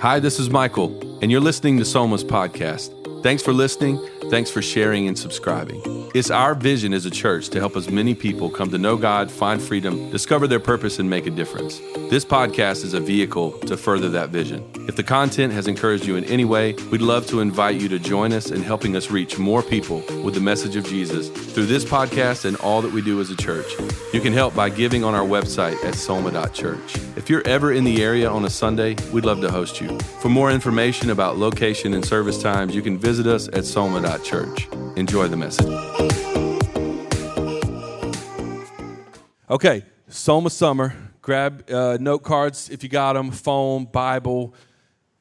Hi, this is Michael, and you're listening to Soma's podcast. Thanks for listening. Thanks for sharing and subscribing. It's our vision as a church to help as many people come to know God, find freedom, discover their purpose, and make a difference. This podcast is a vehicle to further that vision. If the content has encouraged you in any way, we'd love to invite you to join us in helping us reach more people with the message of Jesus through this podcast and all that we do as a church. You can help by giving on our website at soma.church. If you're ever in the area on a Sunday, we'd love to host you. For more information about location and service times, you can visit us at soma.church. Enjoy the message. Okay, Soma Summer. Grab uh, note cards if you got them, phone, Bible.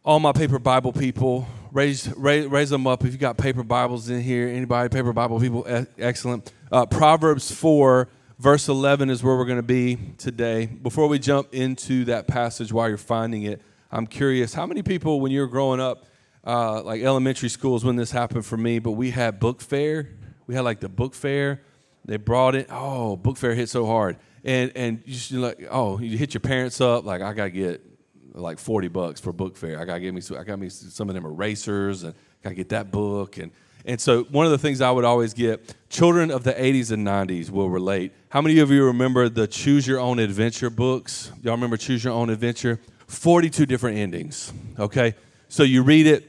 All my paper Bible people, raise, raise, raise them up if you got paper Bibles in here. Anybody, paper Bible people? E- excellent. Uh, Proverbs 4, verse 11 is where we're going to be today. Before we jump into that passage while you're finding it, I'm curious how many people, when you were growing up, uh, like elementary schools when this happened for me, but we had book fair. We had like the book fair. They brought it. Oh, book fair hit so hard, and and you just like oh, you hit your parents up like I gotta get like forty bucks for book fair. I gotta get me I got me some of them erasers and gotta get that book and and so one of the things I would always get children of the 80s and 90s will relate. How many of you remember the Choose Your Own Adventure books? Y'all remember Choose Your Own Adventure? 42 different endings. Okay, so you read it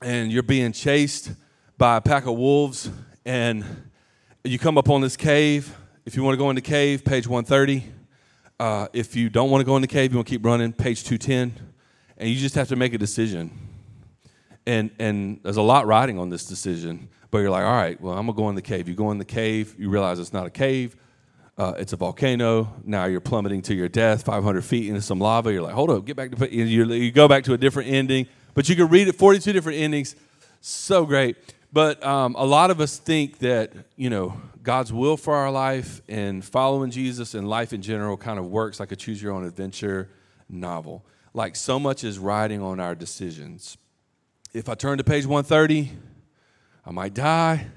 and you're being chased by a pack of wolves, and you come up on this cave. If you want to go in the cave, page 130. Uh, if you don't want to go in the cave, you want to keep running, page 210. And you just have to make a decision. And, and there's a lot riding on this decision, but you're like, all right, well, I'm going to go in the cave. You go in the cave, you realize it's not a cave, uh, it's a volcano. Now you're plummeting to your death, 500 feet into some lava. You're like, hold up, get back to. You, you go back to a different ending. But you can read it 42 different endings. So great. But um, a lot of us think that, you know, God's will for our life and following Jesus and life in general kind of works like a choose your own adventure novel. Like so much is riding on our decisions. If I turn to page 130, I might die,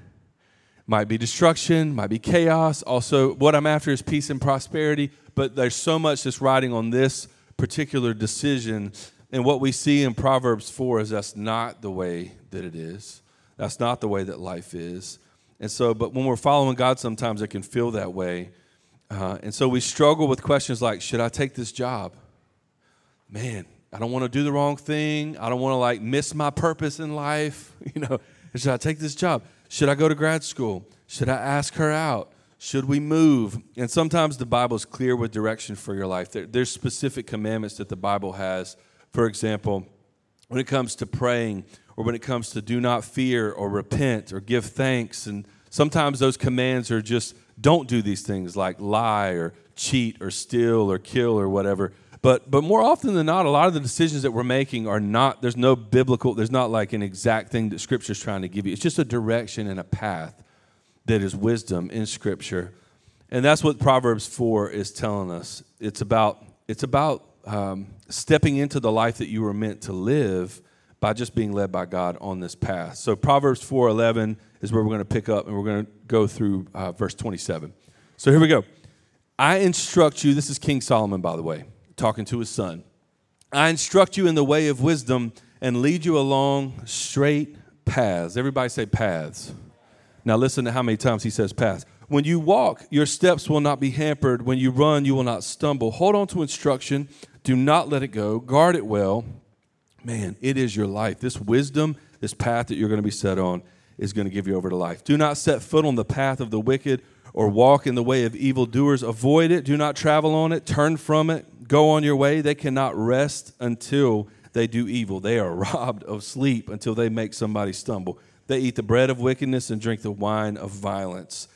might be destruction, might be chaos. Also, what I'm after is peace and prosperity. But there's so much that's riding on this particular decision and what we see in Proverbs 4 is that's not the way that it is. That's not the way that life is. And so, but when we're following God, sometimes it can feel that way. Uh, and so we struggle with questions like Should I take this job? Man, I don't want to do the wrong thing. I don't want to like miss my purpose in life. You know, should I take this job? Should I go to grad school? Should I ask her out? Should we move? And sometimes the Bible is clear with direction for your life. There, there's specific commandments that the Bible has for example, when it comes to praying or when it comes to do not fear or repent or give thanks, and sometimes those commands are just don't do these things like lie or cheat or steal or kill or whatever. But, but more often than not, a lot of the decisions that we're making are not, there's no biblical, there's not like an exact thing that Scripture's trying to give you. It's just a direction and a path that is wisdom in Scripture. And that's what Proverbs 4 is telling us. It's about, it's about um, stepping into the life that you were meant to live by just being led by God on this path. So Proverbs 4:11 is where we're going to pick up and we're going to go through uh, verse 27. So here we go. I instruct you, this is King Solomon by the way, talking to his son. I instruct you in the way of wisdom and lead you along straight paths. Everybody say paths. Now listen to how many times he says paths. When you walk, your steps will not be hampered. When you run, you will not stumble. Hold on to instruction do not let it go. Guard it well. Man, it is your life. This wisdom, this path that you're going to be set on, is going to give you over to life. Do not set foot on the path of the wicked or walk in the way of evildoers. Avoid it. Do not travel on it. Turn from it. Go on your way. They cannot rest until they do evil. They are robbed of sleep until they make somebody stumble. They eat the bread of wickedness and drink the wine of violence.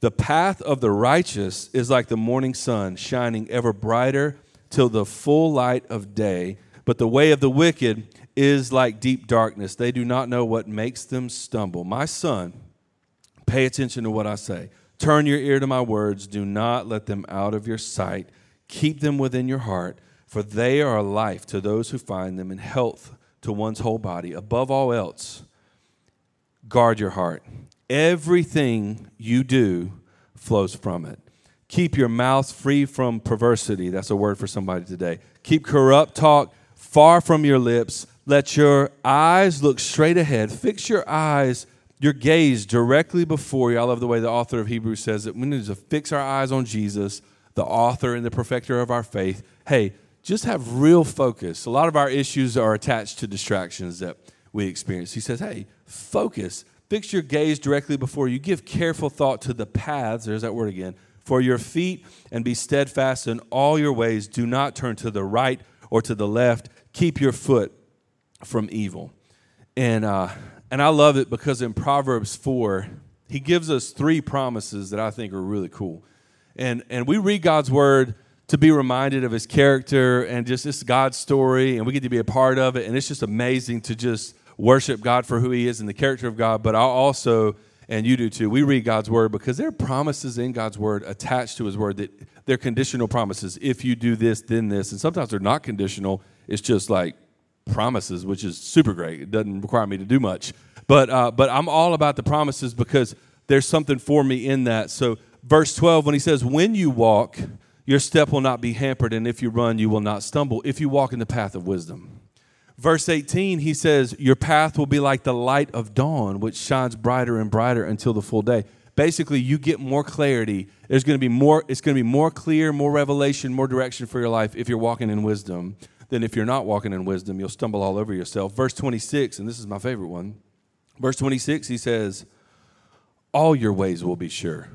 The path of the righteous is like the morning sun, shining ever brighter till the full light of day. But the way of the wicked is like deep darkness. They do not know what makes them stumble. My son, pay attention to what I say. Turn your ear to my words. Do not let them out of your sight. Keep them within your heart, for they are a life to those who find them and health to one's whole body. Above all else, guard your heart. Everything you do flows from it. Keep your mouth free from perversity. That's a word for somebody today. Keep corrupt talk far from your lips. Let your eyes look straight ahead. Fix your eyes, your gaze directly before you. I love the way the author of Hebrews says it. We need to fix our eyes on Jesus, the author and the perfecter of our faith. Hey, just have real focus. A lot of our issues are attached to distractions that we experience. He says, hey, focus. Fix your gaze directly before you. Give careful thought to the paths. There's that word again. For your feet and be steadfast in all your ways. Do not turn to the right or to the left. Keep your foot from evil. And, uh, and I love it because in Proverbs 4, he gives us three promises that I think are really cool. And, and we read God's word to be reminded of his character and just this God's story, and we get to be a part of it. And it's just amazing to just worship God for who he is and the character of God. But I also, and you do too, we read God's word because there are promises in God's word attached to his word that they're conditional promises. If you do this, then this. And sometimes they're not conditional, it's just like promises, which is super great. It doesn't require me to do much. But, uh, but I'm all about the promises because there's something for me in that. So, verse 12, when he says, When you walk, your step will not be hampered, and if you run, you will not stumble if you walk in the path of wisdom. Verse 18, he says, Your path will be like the light of dawn, which shines brighter and brighter until the full day. Basically, you get more clarity. There's going to be more, it's going to be more clear, more revelation, more direction for your life if you're walking in wisdom than if you're not walking in wisdom. You'll stumble all over yourself. Verse 26, and this is my favorite one. Verse 26, he says, All your ways will be sure.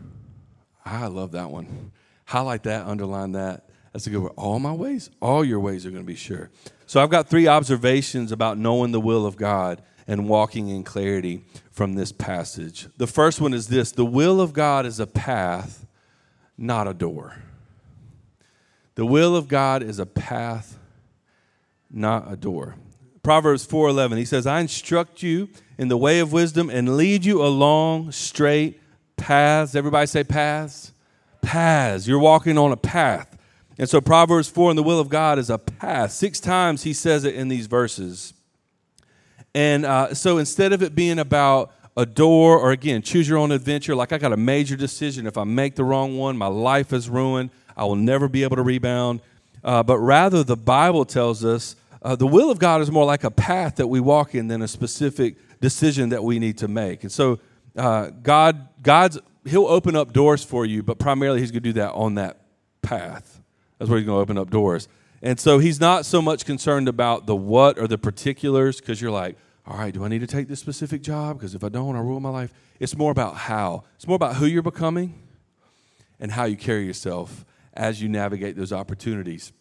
I love that one highlight that, underline that. That's a good word. All my ways, all your ways are going to be sure. So I've got three observations about knowing the will of God and walking in clarity from this passage. The first one is this the will of God is a path, not a door. The will of God is a path, not a door. Proverbs 4:11 he says I instruct you in the way of wisdom and lead you along straight paths. Everybody say paths paths. You're walking on a path. And so Proverbs 4 in the will of God is a path. Six times he says it in these verses. And uh, so instead of it being about a door or again, choose your own adventure, like I got a major decision. If I make the wrong one, my life is ruined. I will never be able to rebound. Uh, but rather, the Bible tells us uh, the will of God is more like a path that we walk in than a specific decision that we need to make. And so, uh, God, God's he'll open up doors for you, but primarily he's going to do that on that path. That's where he's going to open up doors. And so he's not so much concerned about the what or the particulars because you're like, all right, do I need to take this specific job? Because if I don't, I'll ruin my life. It's more about how. It's more about who you're becoming and how you carry yourself as you navigate those opportunities.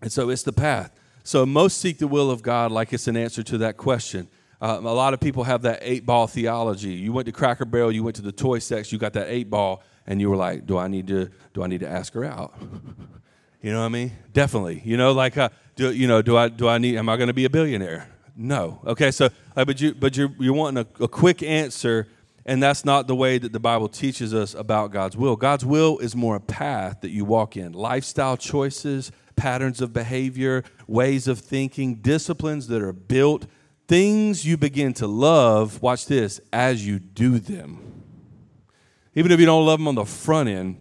And so it's the path. So most seek the will of God like it's an answer to that question. Um, a lot of people have that eight ball theology. You went to Cracker Barrel, you went to the toy section, you got that eight ball, and you were like, "Do I need to? Do I need to ask her out?" you know what I mean? Definitely. You know, like, uh, do you know? Do I? Do I need? Am I going to be a billionaire? No. Okay. So, uh, but you, but you're you're wanting a, a quick answer, and that's not the way that the Bible teaches us about God's will. God's will is more a path that you walk in, lifestyle choices, patterns of behavior, ways of thinking, disciplines that are built things you begin to love, watch this, as you do them. Even if you don't love them on the front end,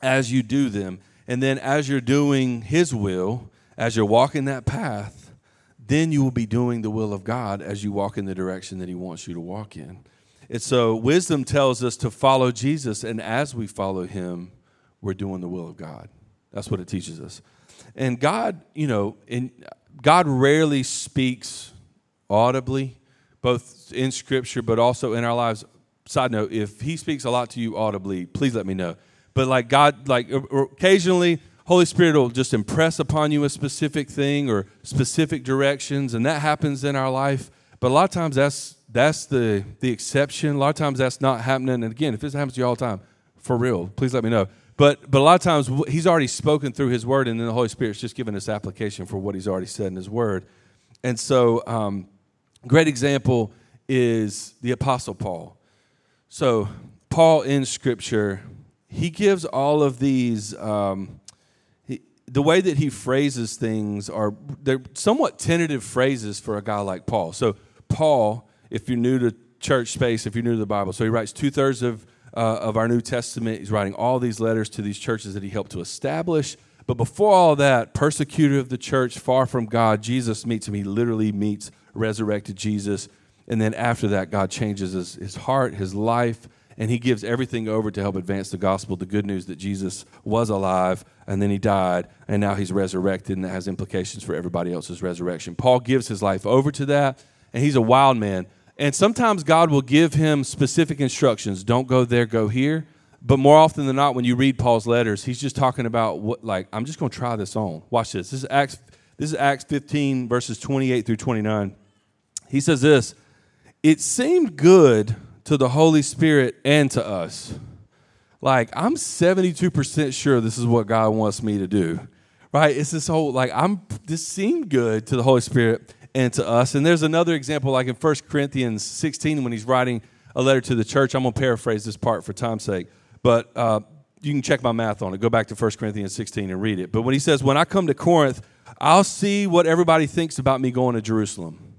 as you do them. And then as you're doing His will, as you're walking that path, then you will be doing the will of God as you walk in the direction that He wants you to walk in. And so wisdom tells us to follow Jesus, and as we follow Him, we're doing the will of God. That's what it teaches us. And God, you know, in, God rarely speaks audibly, both in Scripture but also in our lives. Side note: If He speaks a lot to you audibly, please let me know. But like God, like occasionally, Holy Spirit will just impress upon you a specific thing or specific directions, and that happens in our life. But a lot of times, that's that's the the exception. A lot of times, that's not happening. And again, if this happens to you all the time, for real, please let me know. But but a lot of times, He's already spoken through His Word, and then the Holy Spirit's just giving us application for what He's already said in His Word. And so, um, Great example is the Apostle Paul. So, Paul in Scripture, he gives all of these. Um, he, the way that he phrases things are they're somewhat tentative phrases for a guy like Paul. So, Paul, if you're new to church space, if you're new to the Bible, so he writes two thirds of uh, of our New Testament. He's writing all these letters to these churches that he helped to establish. But before all that, persecutor of the church, far from God, Jesus meets him. He literally meets resurrected Jesus. And then after that, God changes his, his heart, his life, and he gives everything over to help advance the gospel, the good news that Jesus was alive and then he died and now he's resurrected, and that has implications for everybody else's resurrection. Paul gives his life over to that, and he's a wild man. And sometimes God will give him specific instructions don't go there, go here. But more often than not, when you read Paul's letters, he's just talking about what, like, I'm just going to try this on. Watch this. This is Acts, this is Acts 15, verses 28 through 29. He says this It seemed good to the Holy Spirit and to us. Like, I'm 72% sure this is what God wants me to do. Right? It's this whole, like, I'm, this seemed good to the Holy Spirit and to us. And there's another example, like in 1 Corinthians 16, when he's writing a letter to the church. I'm going to paraphrase this part for time's sake. But uh, you can check my math on it. Go back to 1 Corinthians 16 and read it. But when he says, When I come to Corinth, I'll see what everybody thinks about me going to Jerusalem.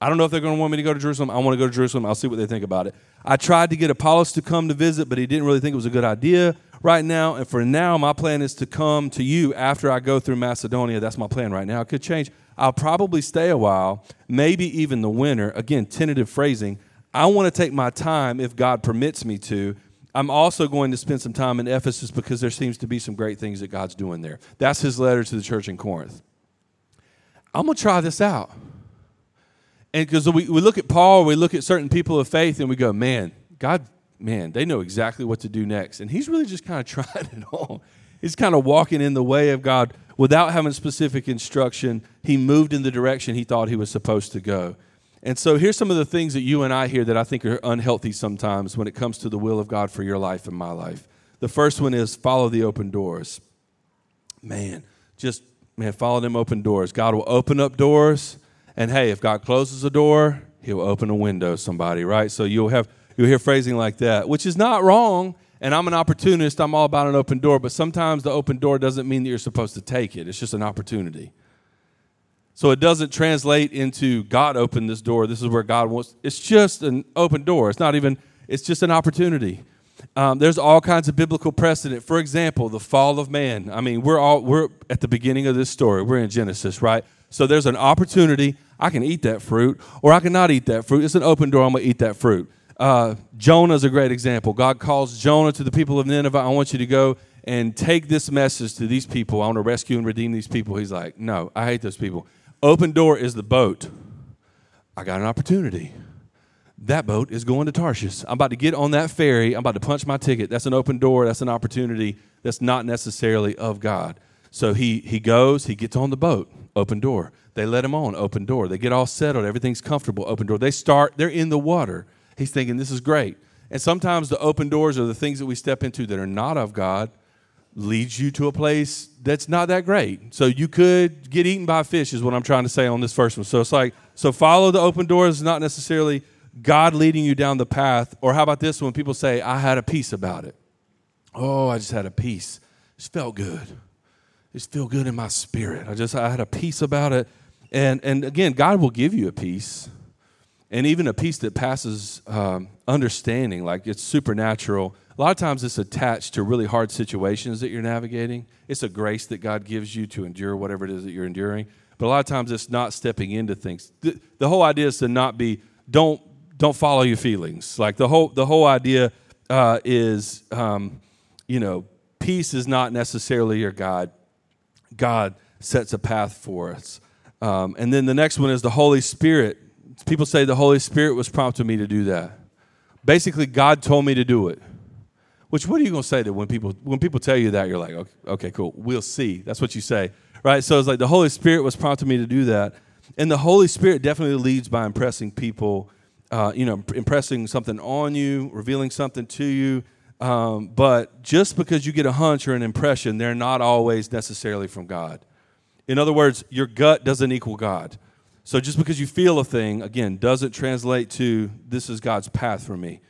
I don't know if they're going to want me to go to Jerusalem. I want to go to Jerusalem. I'll see what they think about it. I tried to get Apollos to come to visit, but he didn't really think it was a good idea right now. And for now, my plan is to come to you after I go through Macedonia. That's my plan right now. It could change. I'll probably stay a while, maybe even the winter. Again, tentative phrasing. I want to take my time if God permits me to. I'm also going to spend some time in Ephesus because there seems to be some great things that God's doing there. That's his letter to the church in Corinth. I'm going to try this out. And because we, we look at Paul, we look at certain people of faith, and we go, man, God, man, they know exactly what to do next. And he's really just kind of trying it on. He's kind of walking in the way of God without having specific instruction. He moved in the direction he thought he was supposed to go. And so here's some of the things that you and I hear that I think are unhealthy sometimes when it comes to the will of God for your life and my life. The first one is follow the open doors. Man, just, man, follow them open doors. God will open up doors. And hey, if God closes a door, he'll open a window, somebody, right? So you'll have, you'll hear phrasing like that, which is not wrong. And I'm an opportunist. I'm all about an open door. But sometimes the open door doesn't mean that you're supposed to take it, it's just an opportunity. So it doesn't translate into God opened this door. This is where God wants. It's just an open door. It's not even. It's just an opportunity. Um, there's all kinds of biblical precedent. For example, the fall of man. I mean, we're all we're at the beginning of this story. We're in Genesis, right? So there's an opportunity. I can eat that fruit, or I cannot eat that fruit. It's an open door. I'm gonna eat that fruit. Uh, Jonah is a great example. God calls Jonah to the people of Nineveh. I want you to go and take this message to these people. I want to rescue and redeem these people. He's like, No, I hate those people. Open door is the boat. I got an opportunity. That boat is going to Tarshish. I'm about to get on that ferry. I'm about to punch my ticket. That's an open door. That's an opportunity that's not necessarily of God. So he, he goes, he gets on the boat, open door. They let him on, open door. They get all settled. Everything's comfortable, open door. They start, they're in the water. He's thinking, this is great. And sometimes the open doors are the things that we step into that are not of God leads you to a place that's not that great. So you could get eaten by fish, is what I'm trying to say on this first one. So it's like, so follow the open doors, is not necessarily God leading you down the path. Or how about this one? People say, I had a peace about it. Oh, I just had a peace. It felt good. Just felt good in my spirit. I just I had a peace about it. And and again, God will give you a peace. And even a peace that passes um, understanding, like it's supernatural a lot of times it's attached to really hard situations that you're navigating. It's a grace that God gives you to endure whatever it is that you're enduring. But a lot of times it's not stepping into things. The, the whole idea is to not be don't don't follow your feelings. Like the whole the whole idea uh, is um, you know peace is not necessarily your God. God sets a path for us. Um, and then the next one is the Holy Spirit. People say the Holy Spirit was prompting me to do that. Basically, God told me to do it. Which what are you going to say to when people when people tell you that you're like okay, okay cool we'll see that's what you say right so it's like the Holy Spirit was prompting me to do that and the Holy Spirit definitely leads by impressing people uh, you know impressing something on you revealing something to you um, but just because you get a hunch or an impression they're not always necessarily from God in other words your gut doesn't equal God so just because you feel a thing again doesn't translate to this is God's path for me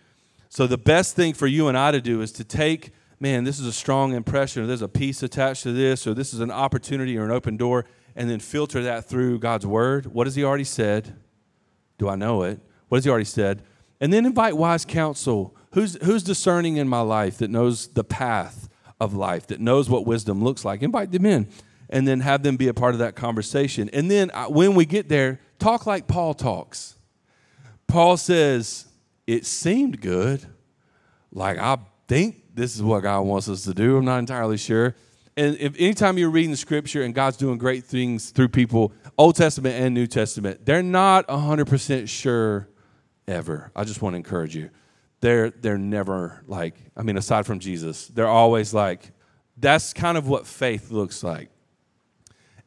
so the best thing for you and I to do is to take, man, this is a strong impression, or there's a peace attached to this, or this is an opportunity or an open door, and then filter that through God's word. What has He already said? Do I know it? What has He already said? And then invite wise counsel. Who's, who's discerning in my life that knows the path of life that knows what wisdom looks like. Invite them in and then have them be a part of that conversation. And then uh, when we get there, talk like Paul talks. Paul says, It seemed good. Like, I think this is what God wants us to do. I'm not entirely sure. And if anytime you're reading the scripture and God's doing great things through people, Old Testament and New Testament, they're not 100% sure ever. I just want to encourage you. They're, they're never like, I mean, aside from Jesus, they're always like, that's kind of what faith looks like.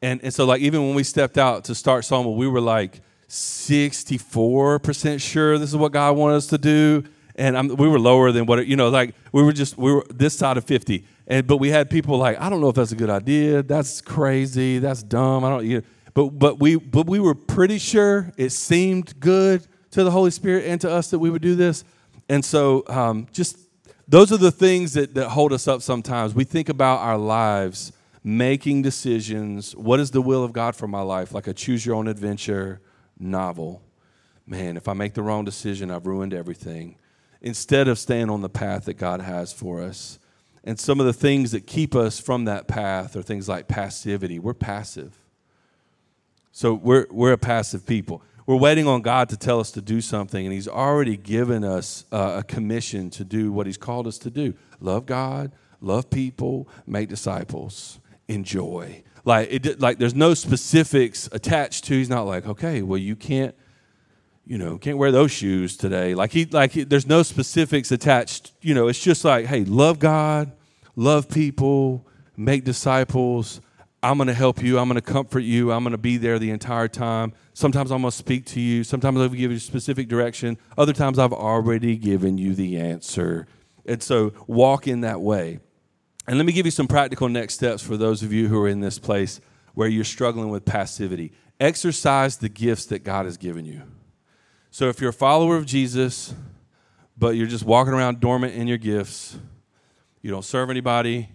And, and so, like, even when we stepped out to start Soma, we were like 64% sure this is what God wanted us to do. And I'm, we were lower than what, you know, like, we were just, we were this side of 50. And, but we had people like, I don't know if that's a good idea. That's crazy. That's dumb. I don't, you know, but, but, we, but we were pretty sure it seemed good to the Holy Spirit and to us that we would do this. And so, um, just those are the things that, that hold us up sometimes. We think about our lives making decisions. What is the will of God for my life? Like a choose your own adventure novel. Man, if I make the wrong decision, I've ruined everything. Instead of staying on the path that God has for us. And some of the things that keep us from that path are things like passivity. We're passive. So we're, we're a passive people. We're waiting on God to tell us to do something, and He's already given us uh, a commission to do what He's called us to do love God, love people, make disciples enjoy. Like it, like there's no specifics attached to. He's not like, okay, well you can't, you know, can't wear those shoes today. Like he, like he, there's no specifics attached. You know, it's just like, hey, love God, love people, make disciples. I'm going to help you. I'm going to comfort you. I'm going to be there the entire time. Sometimes I'm going to speak to you. Sometimes I'll give you specific direction. Other times I've already given you the answer. And so walk in that way. And let me give you some practical next steps for those of you who are in this place where you're struggling with passivity. Exercise the gifts that God has given you. So if you're a follower of Jesus, but you're just walking around dormant in your gifts, you don't serve anybody,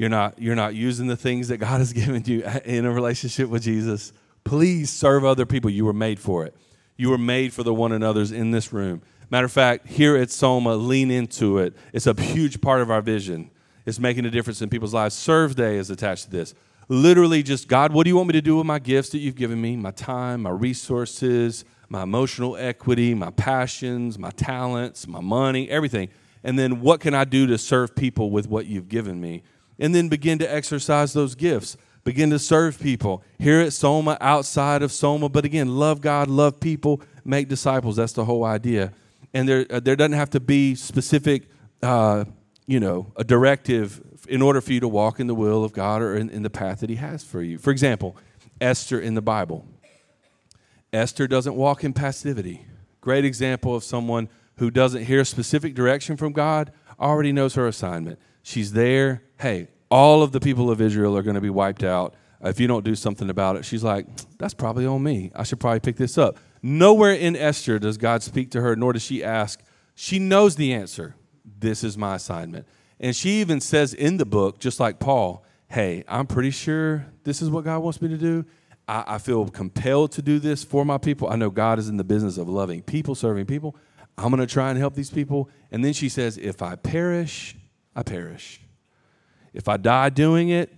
you're not, you're not using the things that God has given you in a relationship with Jesus, please serve other people. You were made for it. You were made for the one another's in this room. Matter of fact, here at Soma, lean into it. It's a huge part of our vision It's making a difference in people's lives. Serve Day is attached to this. Literally, just God, what do you want me to do with my gifts that you've given me? My time, my resources, my emotional equity, my passions, my talents, my money, everything. And then what can I do to serve people with what you've given me? And then begin to exercise those gifts. Begin to serve people here at Soma, outside of Soma. But again, love God, love people, make disciples. That's the whole idea. And there, uh, there doesn't have to be specific uh, you know, a directive in order for you to walk in the will of God or in, in, the path that He has for you. For example, Esther in the Bible. Esther doesn't walk in passivity. Great example of someone who doesn't hear specific direction from God, already knows her assignment. She's there. Hey, all of the people of Israel are going to be wiped out if you don't do something about it. She's like, that's probably on me. I should probably pick this up. Nowhere in Esther does God speak to her, nor does she ask. She knows the answer this is my assignment. And she even says in the book, just like Paul, hey, I'm pretty sure this is what God wants me to do. I, I feel compelled to do this for my people. I know God is in the business of loving people, serving people. I'm going to try and help these people. And then she says, if I perish, I perish. If I die doing it,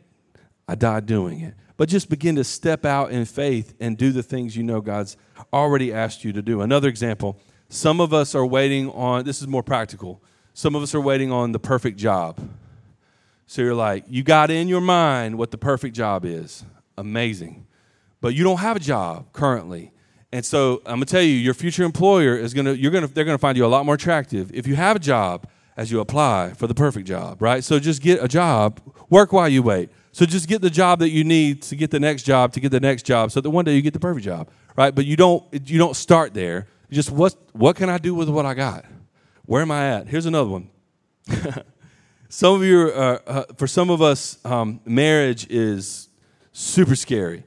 I die doing it. But just begin to step out in faith and do the things you know God's already asked you to do. Another example some of us are waiting on, this is more practical. Some of us are waiting on the perfect job. So you're like, you got in your mind what the perfect job is. Amazing. But you don't have a job currently. And so I'm gonna tell you, your future employer is gonna, you're gonna, they're gonna find you a lot more attractive if you have a job as you apply for the perfect job, right? So just get a job, work while you wait. So just get the job that you need to get the next job, to get the next job, so that one day you get the perfect job, right? But you don't, you don't start there. Just what, what can I do with what I got? Where am I at? Here's another one. some of you, are, uh, for some of us, um, marriage is super scary.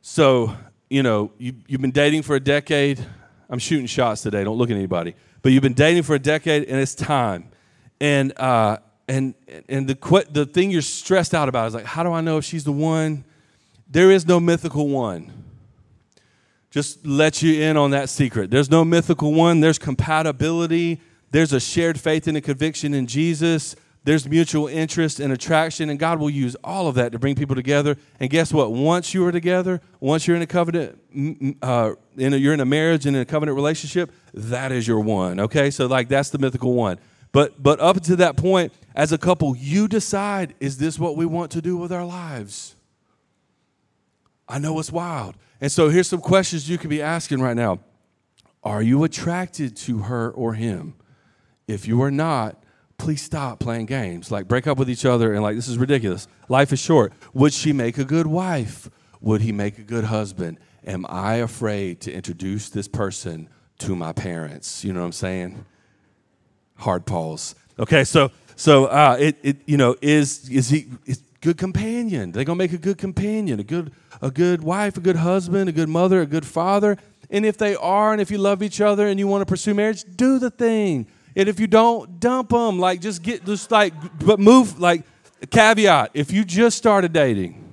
So, you know, you, you've been dating for a decade. I'm shooting shots today. Don't look at anybody. But you've been dating for a decade, and it's time. And uh, and and the the thing you're stressed out about is like, how do I know if she's the one? There is no mythical one. Just let you in on that secret. There's no mythical one. There's compatibility. There's a shared faith and a conviction in Jesus. there's mutual interest and attraction, and God will use all of that to bring people together. And guess what? Once you are together, once you're in a covenant, uh, in a, you're in a marriage and in a covenant relationship, that is your one. Okay, so like that's the mythical one. But but up to that point, as a couple, you decide: is this what we want to do with our lives? I know it's wild, and so here's some questions you could be asking right now: Are you attracted to her or him? If you are not, please stop playing games. Like, break up with each other and, like, this is ridiculous. Life is short. Would she make a good wife? Would he make a good husband? Am I afraid to introduce this person to my parents? You know what I'm saying? Hard pause. Okay, so so uh, it it you know is is he is good companion? They're gonna make a good companion, a good a good wife, a good husband, a good mother, a good father. And if they are, and if you love each other and you want to pursue marriage, do the thing. And if you don't, dump them. Like, just get, just like, but move, like, caveat if you just started dating,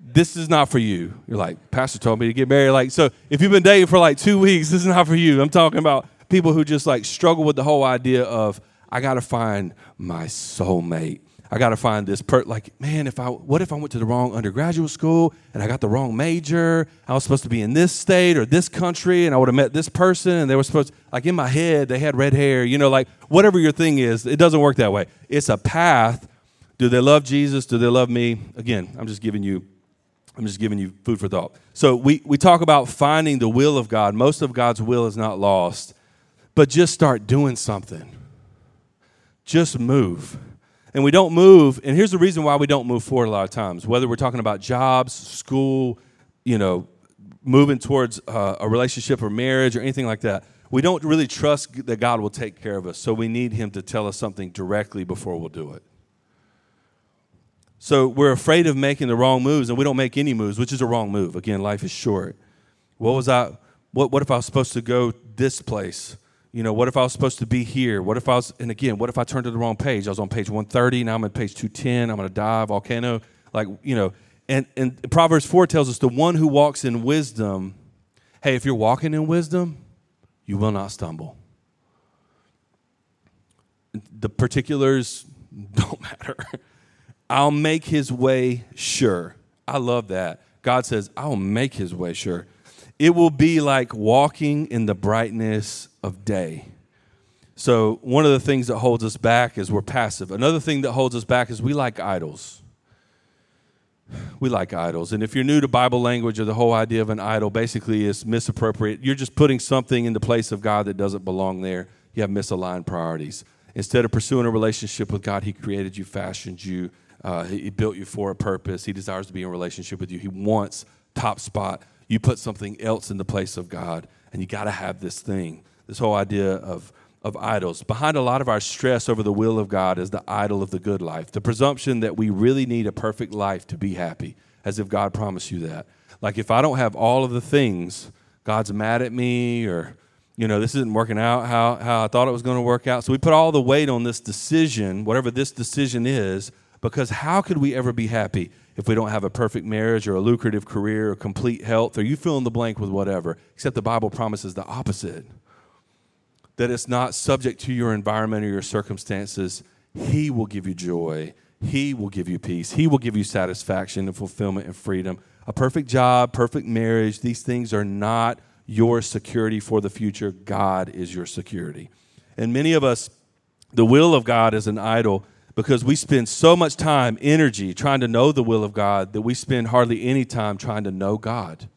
this is not for you. You're like, Pastor told me to get married. Like, so if you've been dating for like two weeks, this is not for you. I'm talking about people who just like struggle with the whole idea of, I got to find my soulmate. I got to find this per like man if I what if I went to the wrong undergraduate school and I got the wrong major? I was supposed to be in this state or this country and I would have met this person and they were supposed like in my head they had red hair you know like whatever your thing is it doesn't work that way. It's a path. Do they love Jesus? Do they love me? Again I'm just giving you I'm just giving you food for thought. So we we talk about finding the will of God. Most of God's will is not lost but just start doing something just move and we don't move. And here's the reason why we don't move forward a lot of times, whether we're talking about jobs, school, you know, moving towards uh, a relationship or marriage or anything like that. We don't really trust that God will take care of us. So we need Him to tell us something directly before we'll do it. So we're afraid of making the wrong moves, and we don't make any moves, which is a wrong move. Again, life is short. What was I? What, what if I was supposed to go this place? You know, what if I was supposed to be here? What if I was, and again, what if I turned to the wrong page? I was on page 130, now I'm on page 210, I'm going to die, volcano. Like, you know, and, and Proverbs 4 tells us the one who walks in wisdom, hey, if you're walking in wisdom, you will not stumble. The particulars don't matter. I'll make his way sure. I love that. God says, I'll make his way sure. It will be like walking in the brightness of day. So, one of the things that holds us back is we're passive. Another thing that holds us back is we like idols. We like idols. And if you're new to Bible language or the whole idea of an idol, basically is misappropriate. You're just putting something in the place of God that doesn't belong there. You have misaligned priorities. Instead of pursuing a relationship with God, He created you, fashioned you, uh, He built you for a purpose. He desires to be in relationship with you. He wants top spot. You put something else in the place of God, and you got to have this thing this whole idea of, of idols. Behind a lot of our stress over the will of God is the idol of the good life, the presumption that we really need a perfect life to be happy, as if God promised you that. Like if I don't have all of the things, God's mad at me, or you know, this isn't working out how, how I thought it was going to work out. So we put all the weight on this decision, whatever this decision is, because how could we ever be happy if we don't have a perfect marriage or a lucrative career or complete health or you fill in the blank with whatever? Except the Bible promises the opposite that it's not subject to your environment or your circumstances. He will give you joy. He will give you peace. He will give you satisfaction and fulfillment and freedom. A perfect job, perfect marriage, these things are not your security for the future. God is your security. And many of us, the will of God is an idol because we spend so much time, energy trying to know the will of God that we spend hardly any time trying to know God.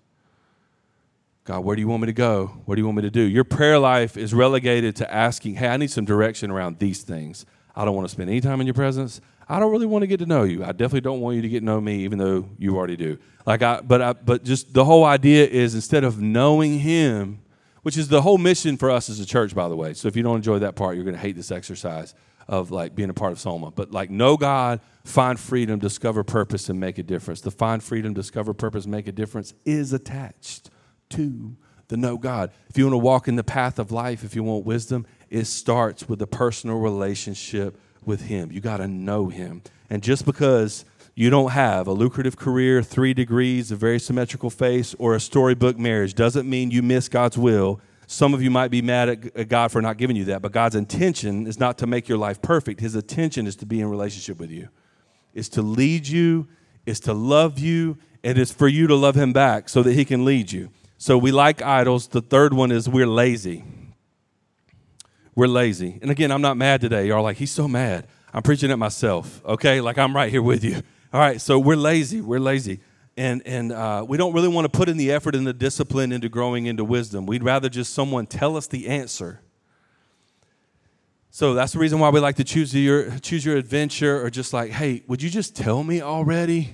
God, where do you want me to go? What do you want me to do? Your prayer life is relegated to asking, hey, I need some direction around these things. I don't want to spend any time in your presence. I don't really want to get to know you. I definitely don't want you to get to know me, even though you already do. Like I, but I, but just the whole idea is instead of knowing Him, which is the whole mission for us as a church, by the way. So if you don't enjoy that part, you're going to hate this exercise of like being a part of Soma. But like know God, find freedom, discover purpose, and make a difference. The find freedom, discover purpose, make a difference is attached to the know God. If you want to walk in the path of life, if you want wisdom, it starts with a personal relationship with Him. You got to know Him. And just because you don't have a lucrative career, three degrees, a very symmetrical face, or a storybook marriage doesn't mean you miss God's will. Some of you might be mad at God for not giving you that, but God's intention is not to make your life perfect. His intention is to be in relationship with you, is to lead you, is to love you, and it's for you to love Him back so that He can lead you. So we like idols. The third one is we're lazy. We're lazy. And again, I'm not mad today. Y'all like, he's so mad. I'm preaching it myself, okay? Like I'm right here with you. All right, so we're lazy. We're lazy. And, and uh, we don't really want to put in the effort and the discipline into growing into wisdom. We'd rather just someone tell us the answer. So that's the reason why we like to choose your, choose your adventure or just like, hey, would you just tell me already?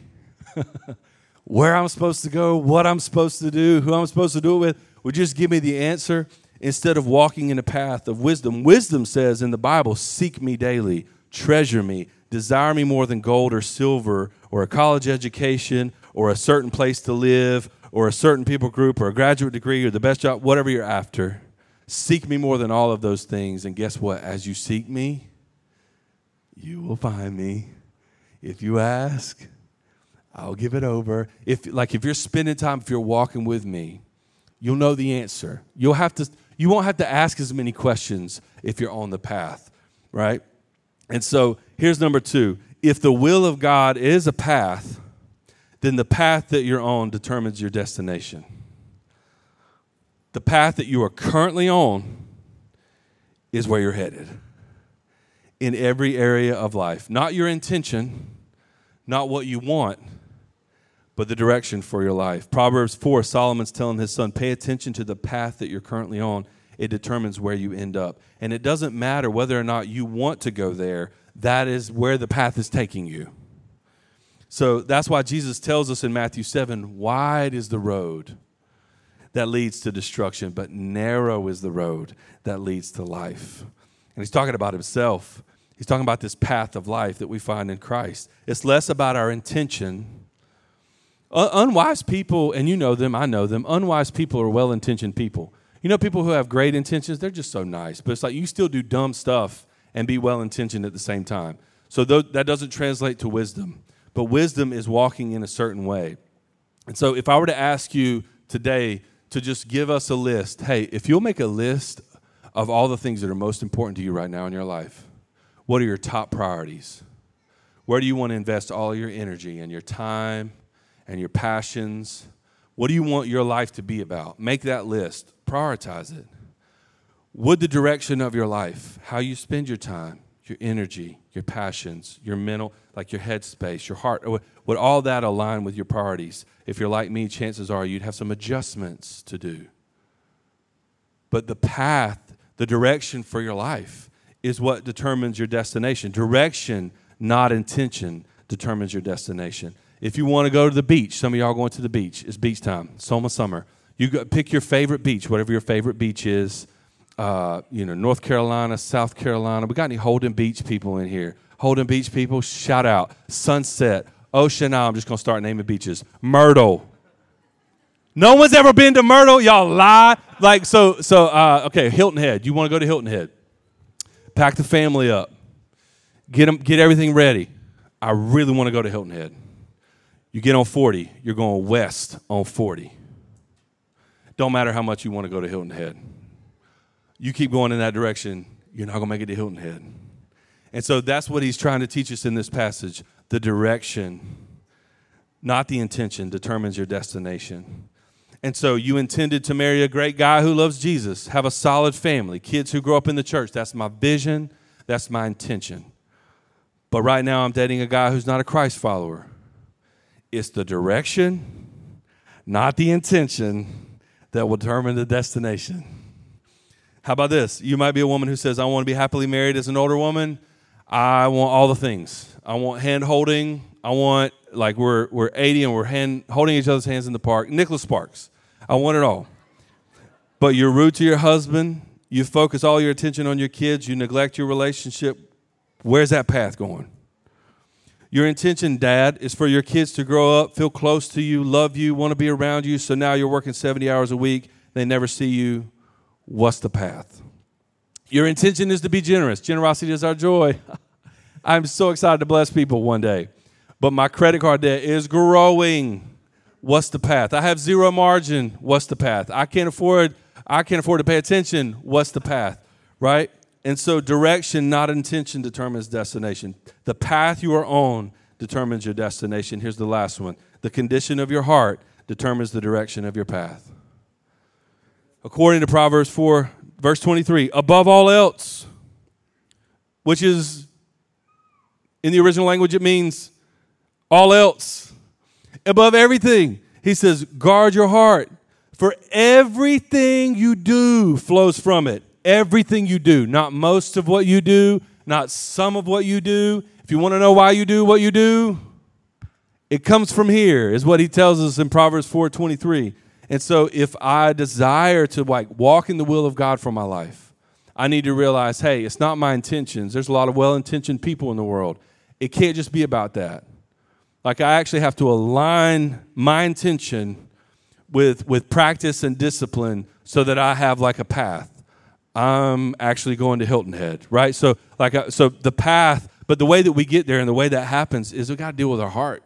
where I'm supposed to go, what I'm supposed to do, who I'm supposed to do it with, would just give me the answer instead of walking in a path of wisdom. Wisdom says in the Bible, seek me daily, treasure me, desire me more than gold or silver or a college education or a certain place to live or a certain people group or a graduate degree or the best job, whatever you're after. Seek me more than all of those things. And guess what? As you seek me, you will find me. If you ask, I'll give it over. If like if you're spending time, if you're walking with me, you'll know the answer. You'll have to you won't have to ask as many questions if you're on the path, right? And so here's number two. If the will of God is a path, then the path that you're on determines your destination. The path that you are currently on is where you're headed in every area of life. Not your intention, not what you want, but the direction for your life. Proverbs 4, Solomon's telling his son, pay attention to the path that you're currently on. It determines where you end up. And it doesn't matter whether or not you want to go there, that is where the path is taking you. So that's why Jesus tells us in Matthew 7 wide is the road that leads to destruction, but narrow is the road that leads to life. And he's talking about himself. He's talking about this path of life that we find in Christ. It's less about our intention unwise people, and you know them, I know them, unwise people are well intentioned people. You know, people who have great intentions, they're just so nice, but it's like you still do dumb stuff and be well intentioned at the same time. So that doesn't translate to wisdom, but wisdom is walking in a certain way. And so if I were to ask you today to just give us a list, hey, if you'll make a list of all the things that are most important to you right now in your life, what are your top priorities? Where do you want to invest all your energy and your time and your passions. What do you want your life to be about? Make that list, prioritize it. Would the direction of your life, how you spend your time, your energy, your passions, your mental, like your headspace, your heart, would all that align with your priorities? If you're like me, chances are you'd have some adjustments to do. But the path, the direction for your life is what determines your destination. Direction, not intention, determines your destination. If you want to go to the beach, some of y'all going to the beach. It's beach time, Soma summer. You go, pick your favorite beach, whatever your favorite beach is. Uh, you know, North Carolina, South Carolina. We got any Holden Beach people in here? Holden Beach people, shout out. Sunset, Ocean. Isle. I'm just gonna start naming beaches. Myrtle. No one's ever been to Myrtle. Y'all lie. Like so. So uh, okay, Hilton Head. You want to go to Hilton Head? Pack the family up. Get them. Get everything ready. I really want to go to Hilton Head. You get on 40, you're going west on 40. Don't matter how much you want to go to Hilton Head. You keep going in that direction, you're not going to make it to Hilton Head. And so that's what he's trying to teach us in this passage. The direction, not the intention, determines your destination. And so you intended to marry a great guy who loves Jesus, have a solid family, kids who grow up in the church. That's my vision, that's my intention. But right now I'm dating a guy who's not a Christ follower. It's the direction, not the intention, that will determine the destination. How about this? You might be a woman who says, I want to be happily married as an older woman. I want all the things. I want hand holding. I want, like, we're, we're 80 and we're hand, holding each other's hands in the park. Nicholas Sparks. I want it all. But you're rude to your husband. You focus all your attention on your kids. You neglect your relationship. Where's that path going? Your intention, dad, is for your kids to grow up, feel close to you, love you, want to be around you. So now you're working 70 hours a week. They never see you. What's the path? Your intention is to be generous. Generosity is our joy. I'm so excited to bless people one day. But my credit card debt is growing. What's the path? I have zero margin. What's the path? I can't afford I can't afford to pay attention. What's the path? Right? And so, direction, not intention, determines destination. The path you are on determines your destination. Here's the last one the condition of your heart determines the direction of your path. According to Proverbs 4, verse 23, above all else, which is in the original language, it means all else. Above everything, he says, guard your heart, for everything you do flows from it. Everything you do, not most of what you do, not some of what you do. If you want to know why you do what you do, it comes from here, is what he tells us in Proverbs 4:23. And so if I desire to like walk in the will of God for my life, I need to realize, hey, it's not my intentions. There's a lot of well-intentioned people in the world. It can't just be about that. Like I actually have to align my intention with with practice and discipline so that I have like a path. I'm actually going to Hilton Head, right? So like so the path, but the way that we get there and the way that happens is we got to deal with our heart.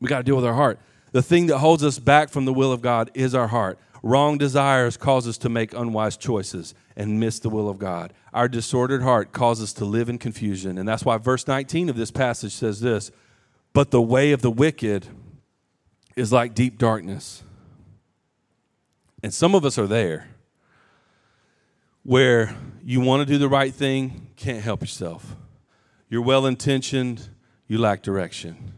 We got to deal with our heart. The thing that holds us back from the will of God is our heart. Wrong desires cause us to make unwise choices and miss the will of God. Our disordered heart causes us to live in confusion. And that's why verse 19 of this passage says this But the way of the wicked is like deep darkness. And some of us are there where you want to do the right thing, can't help yourself. You're well intentioned, you lack direction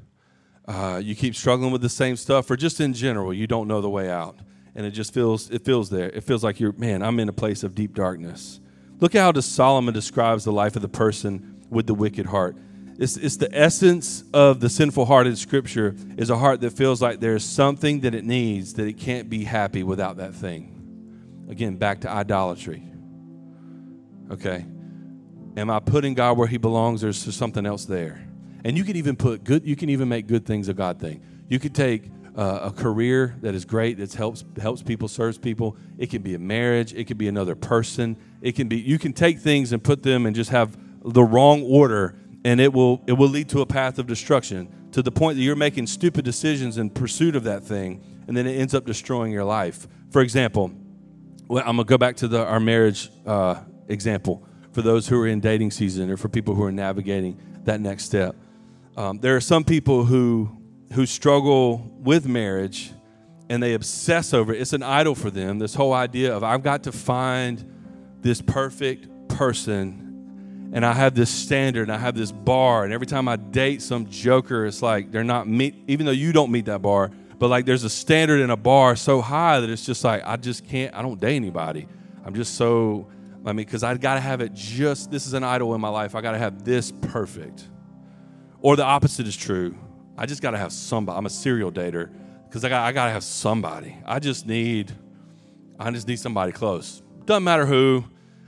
uh, you keep struggling with the same stuff, or just in general, you don't know the way out, and it just feels it feels there. It feels like you're man. I'm in a place of deep darkness. Look how Solomon describes the life of the person with the wicked heart. It's, it's the essence of the sinful heart in Scripture is a heart that feels like there's something that it needs that it can't be happy without that thing. Again, back to idolatry. Okay, am I putting God where He belongs, or is there something else there? And you can even put good, you can even make good things a God thing. You could take uh, a career that is great, that helps helps people, serves people. It can be a marriage. It can be another person. It can be. You can take things and put them and just have the wrong order, and it will it will lead to a path of destruction to the point that you're making stupid decisions in pursuit of that thing, and then it ends up destroying your life. For example, well, I'm gonna go back to the, our marriage uh, example for those who are in dating season or for people who are navigating that next step. Um, there are some people who who struggle with marriage and they obsess over it. It's an idol for them. This whole idea of I've got to find this perfect person and I have this standard and I have this bar and every time I date some joker it's like they're not meet even though you don't meet that bar, but like there's a standard in a bar so high that it's just like I just can't I don't date anybody. I'm just so I mean cuz I got to have it just this is an idol in my life. I got to have this perfect. Or the opposite is true. I just got to have somebody. I'm a serial dater because I got I got to have somebody. I just need I just need somebody close. Doesn't matter who.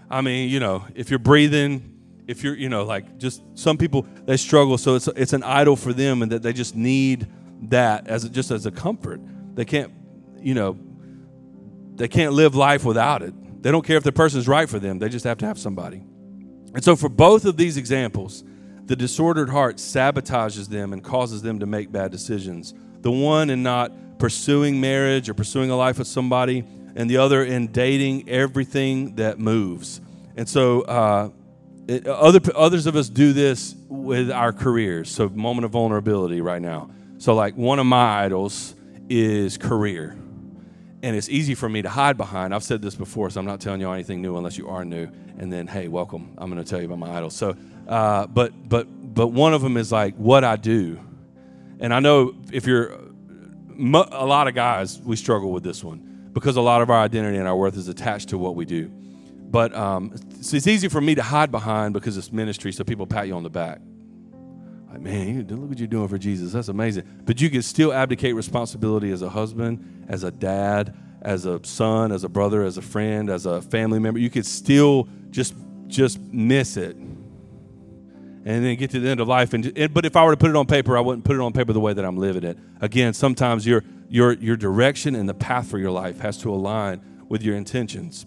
I mean, you know, if you're breathing, if you're, you know, like just some people they struggle, so it's it's an idol for them, and that they just need that as a, just as a comfort. They can't, you know, they can't live life without it. They don't care if the person's right for them. They just have to have somebody. And so, for both of these examples, the disordered heart sabotages them and causes them to make bad decisions. The one in not pursuing marriage or pursuing a life with somebody, and the other in dating everything that moves. And so, uh, it, other others of us do this with our careers. So, moment of vulnerability right now. So, like one of my idols is career, and it's easy for me to hide behind. I've said this before, so I'm not telling you anything new unless you are new. And then, hey, welcome. I'm going to tell you about my idols. So, uh, but but but one of them is like what I do, and I know if you're a lot of guys, we struggle with this one because a lot of our identity and our worth is attached to what we do. But um, so it's easy for me to hide behind because it's ministry, so people pat you on the back. Like, man, look what you're doing for Jesus. That's amazing. But you can still abdicate responsibility as a husband, as a dad, as a son, as a brother, as a friend, as a family member. You could still just just miss it and then get to the end of life. And, and, but if I were to put it on paper, I wouldn't put it on paper the way that I'm living it. Again, sometimes your your your direction and the path for your life has to align with your intentions.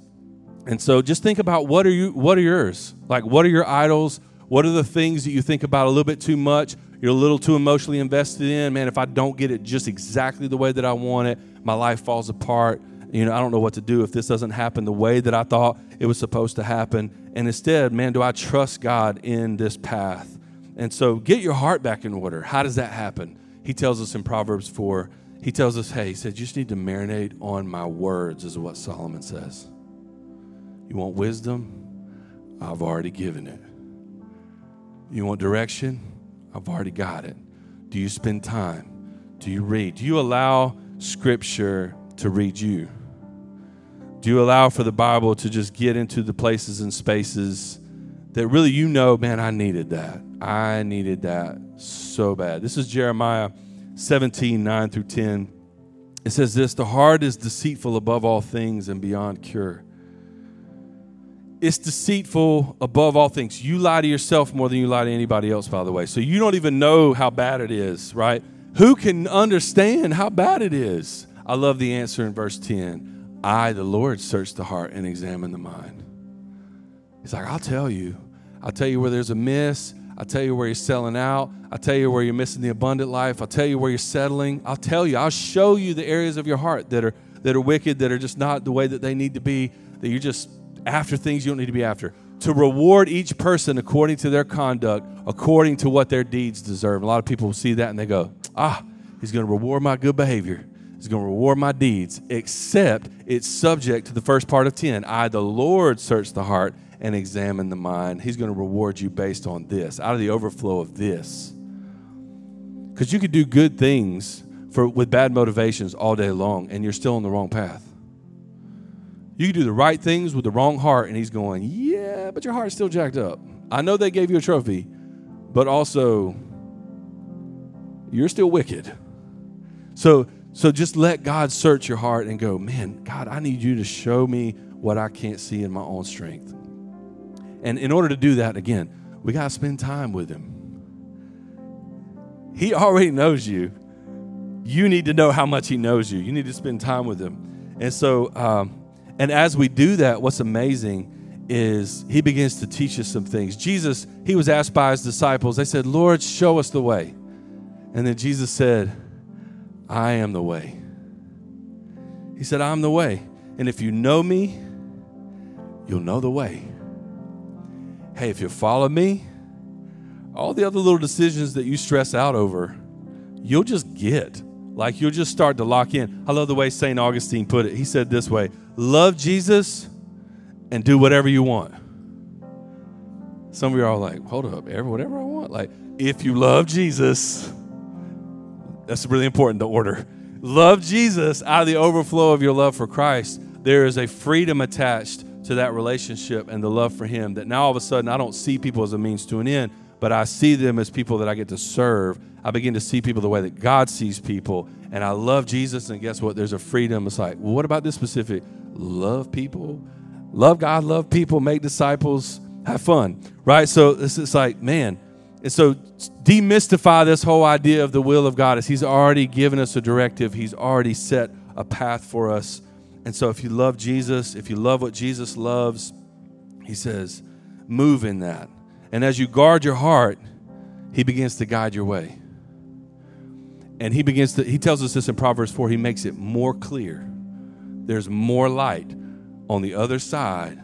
And so, just think about what are you what are yours? Like, what are your idols? What are the things that you think about a little bit too much? You're a little too emotionally invested in. Man, if I don't get it just exactly the way that I want it, my life falls apart. you know, I don't know what to do if this doesn't happen the way that I thought it was supposed to happen. And instead, man, do I trust God in this path? And so get your heart back in order. How does that happen? He tells us in Proverbs 4, he tells us, hey, he said, you just need to marinate on my words, is what Solomon says. You want wisdom? I've already given it. You want direction? I've already got it. Do you spend time? Do you read? Do you allow Scripture to read you? Do you allow for the Bible to just get into the places and spaces that really you know, man, I needed that. I needed that so bad. This is Jeremiah 17, 9 through 10. It says this The heart is deceitful above all things and beyond cure. It's deceitful above all things. You lie to yourself more than you lie to anybody else, by the way. So you don't even know how bad it is, right? Who can understand how bad it is? I love the answer in verse 10. I, the Lord, search the heart and examine the mind. He's like, I'll tell you. I'll tell you where there's a miss. I'll tell you where you're selling out. I'll tell you where you're missing the abundant life. I'll tell you where you're settling. I'll tell you. I'll show you the areas of your heart that are that are wicked, that are just not the way that they need to be, that you're just after things you don't need to be after. To reward each person according to their conduct, according to what their deeds deserve. A lot of people see that and they go, ah, he's going to reward my good behavior. He's going to reward my deeds, except it's subject to the first part of 10. I, the Lord, search the heart and examine the mind. He's going to reward you based on this, out of the overflow of this. Because you could do good things for, with bad motivations all day long, and you're still on the wrong path. You can do the right things with the wrong heart, and he's going, Yeah, but your heart's still jacked up. I know they gave you a trophy, but also you're still wicked. So, so just let God search your heart and go, Man, God, I need you to show me what I can't see in my own strength. And in order to do that, again, we got to spend time with Him. He already knows you. You need to know how much He knows you. You need to spend time with Him. And so, um, and as we do that, what's amazing is He begins to teach us some things. Jesus, He was asked by His disciples, they said, Lord, show us the way. And then Jesus said, I am the way. He said, I'm the way. And if you know me, you'll know the way hey, if you follow me, all the other little decisions that you stress out over, you'll just get. Like you'll just start to lock in. I love the way St. Augustine put it. He said this way love Jesus and do whatever you want. Some of you are all like, hold up, whatever I want. Like, if you love Jesus, that's really important, the order. Love Jesus out of the overflow of your love for Christ. There is a freedom attached to that relationship and the love for Him that now all of a sudden I don't see people as a means to an end, but I see them as people that I get to serve. I begin to see people the way that God sees people. And I love Jesus, and guess what? There's a freedom. It's like, well, what about this specific? Love people, love God, love people, make disciples, have fun, right? So it's, it's like, man, and so demystify this whole idea of the will of God as He's already given us a directive, He's already set a path for us and so, if you love Jesus, if you love what Jesus loves, he says, move in that. And as you guard your heart, he begins to guide your way. And he begins to, he tells us this in Proverbs 4, he makes it more clear. There's more light on the other side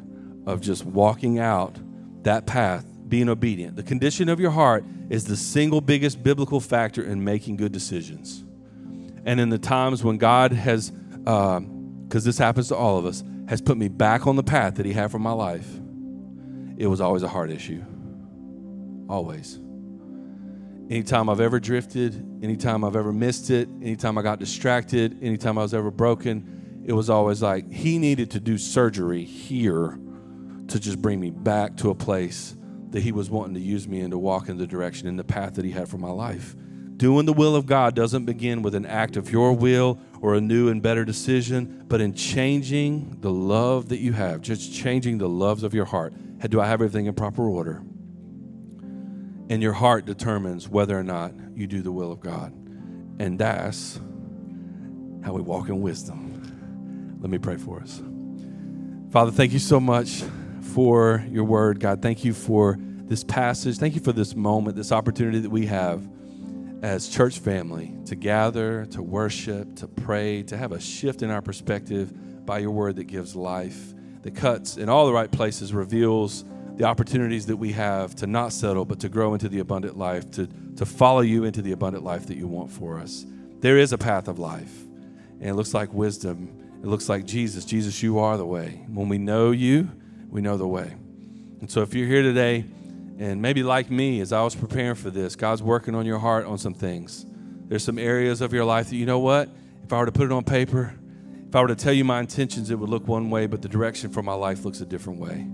of just walking out that path, being obedient. The condition of your heart is the single biggest biblical factor in making good decisions. And in the times when God has, uh, because this happens to all of us, has put me back on the path that He had for my life, it was always a heart issue. Always. Anytime I've ever drifted, anytime I've ever missed it, anytime I got distracted, anytime I was ever broken, it was always like He needed to do surgery here to just bring me back to a place that He was wanting to use me in to walk in the direction, in the path that He had for my life. Doing the will of God doesn't begin with an act of your will or a new and better decision, but in changing the love that you have, just changing the loves of your heart. Do I have everything in proper order? And your heart determines whether or not you do the will of God. And that's how we walk in wisdom. Let me pray for us. Father, thank you so much for your word. God, thank you for this passage. Thank you for this moment, this opportunity that we have as church family to gather, to worship, to pray, to have a shift in our perspective by your word that gives life, that cuts in all the right places, reveals the opportunities that we have to not settle, but to grow into the abundant life, to, to follow you into the abundant life that you want for us. There is a path of life, and it looks like wisdom. It looks like Jesus. Jesus, you are the way. When we know you, we know the way. And so if you're here today, and maybe like me, as I was preparing for this, God's working on your heart on some things. There's some areas of your life that you know what? If I were to put it on paper, if I were to tell you my intentions, it would look one way, but the direction for my life looks a different way.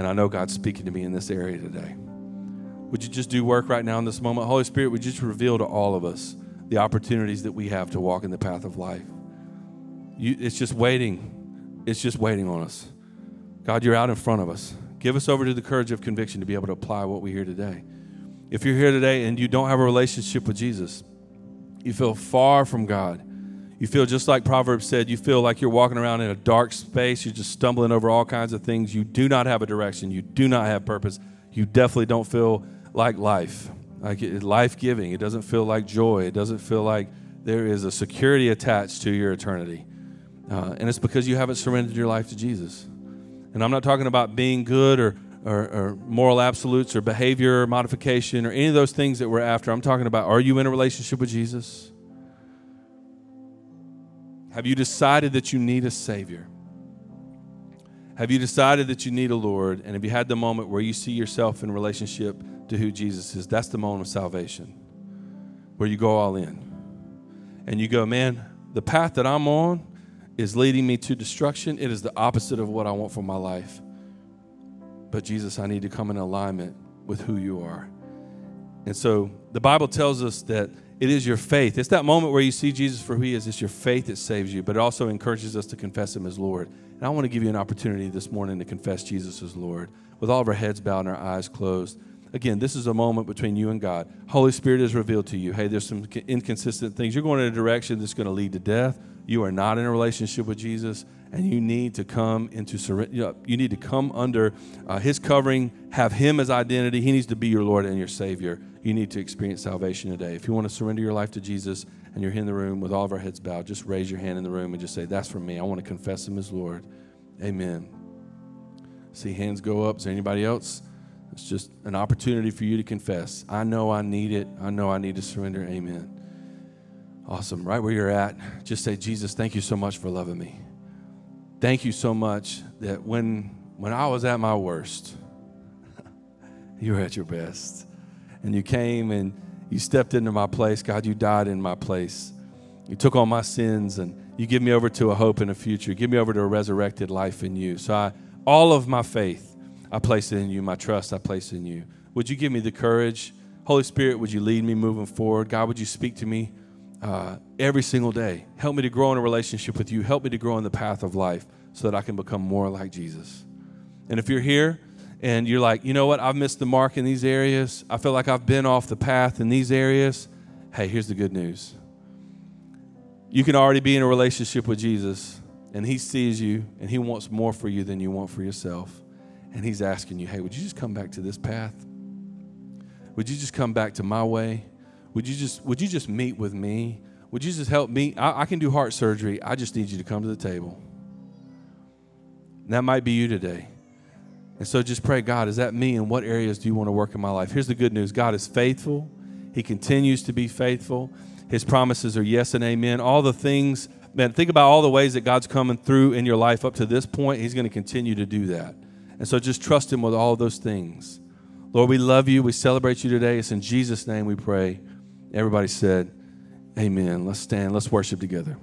And I know God's speaking to me in this area today. Would you just do work right now in this moment? Holy Spirit, would you just reveal to all of us the opportunities that we have to walk in the path of life? You, it's just waiting. It's just waiting on us. God, you're out in front of us. Give us over to the courage of conviction to be able to apply what we hear today. If you're here today and you don't have a relationship with Jesus, you feel far from God. You feel just like Proverbs said, you feel like you're walking around in a dark space. You're just stumbling over all kinds of things. You do not have a direction. You do not have purpose. You definitely don't feel like life, like life giving. It doesn't feel like joy. It doesn't feel like there is a security attached to your eternity. Uh, and it's because you haven't surrendered your life to Jesus. And I'm not talking about being good or, or, or, moral absolutes or behavior modification or any of those things that we're after. I'm talking about are you in a relationship with Jesus? Have you decided that you need a Savior? Have you decided that you need a Lord? And have you had the moment where you see yourself in relationship to who Jesus is? That's the moment of salvation where you go all in. And you go, man, the path that I'm on is leading me to destruction. It is the opposite of what I want for my life. But Jesus, I need to come in alignment with who you are. And so the Bible tells us that it is your faith. It's that moment where you see Jesus for who he is. It's your faith that saves you, but it also encourages us to confess him as Lord. And I want to give you an opportunity this morning to confess Jesus as Lord with all of our heads bowed and our eyes closed. Again, this is a moment between you and God. Holy Spirit is revealed to you, hey, there's some inconsistent things. You're going in a direction that's going to lead to death you are not in a relationship with Jesus, and you need to come into surrender. You need to come under uh, His covering, have Him as identity. He needs to be your Lord and your Savior. You need to experience salvation today. If you want to surrender your life to Jesus and you're in the room with all of our heads bowed, just raise your hand in the room and just say, That's for me. I want to confess Him as Lord. Amen. See hands go up. Is there anybody else? It's just an opportunity for you to confess. I know I need it. I know I need to surrender. Amen. Awesome. Right where you're at, just say, Jesus, thank you so much for loving me. Thank you so much that when, when I was at my worst, you were at your best. And you came and you stepped into my place. God, you died in my place. You took all my sins and you give me over to a hope in a future. Give me over to a resurrected life in you. So I, all of my faith, I place it in you. My trust, I place in you. Would you give me the courage? Holy Spirit, would you lead me moving forward? God, would you speak to me? uh, every single day. Help me to grow in a relationship with you. Help me to grow in the path of life so that I can become more like Jesus. And if you're here and you're like, you know what, I've missed the mark in these areas, I feel like I've been off the path in these areas, hey, here's the good news. You can already be in a relationship with Jesus, and He sees you, and He wants more for you than you want for yourself. And He's asking you, hey, would you just come back to this path? Would you just come back to my way? Would you just would you just meet with me? Would you just help me? I, I can do heart surgery. I just need you to come to the table. And that might be you today. And so just pray, God, is that me? And what areas do you want to work in my life? Here's the good news God is faithful. He continues to be faithful. His promises are yes and amen. All the things, man, think about all the ways that God's coming through in your life up to this point. He's going to continue to do that. And so just trust Him with all those things. Lord, we love you. We celebrate you today. It's in Jesus' name we pray. Everybody said, Amen. Let's stand. Let's worship together.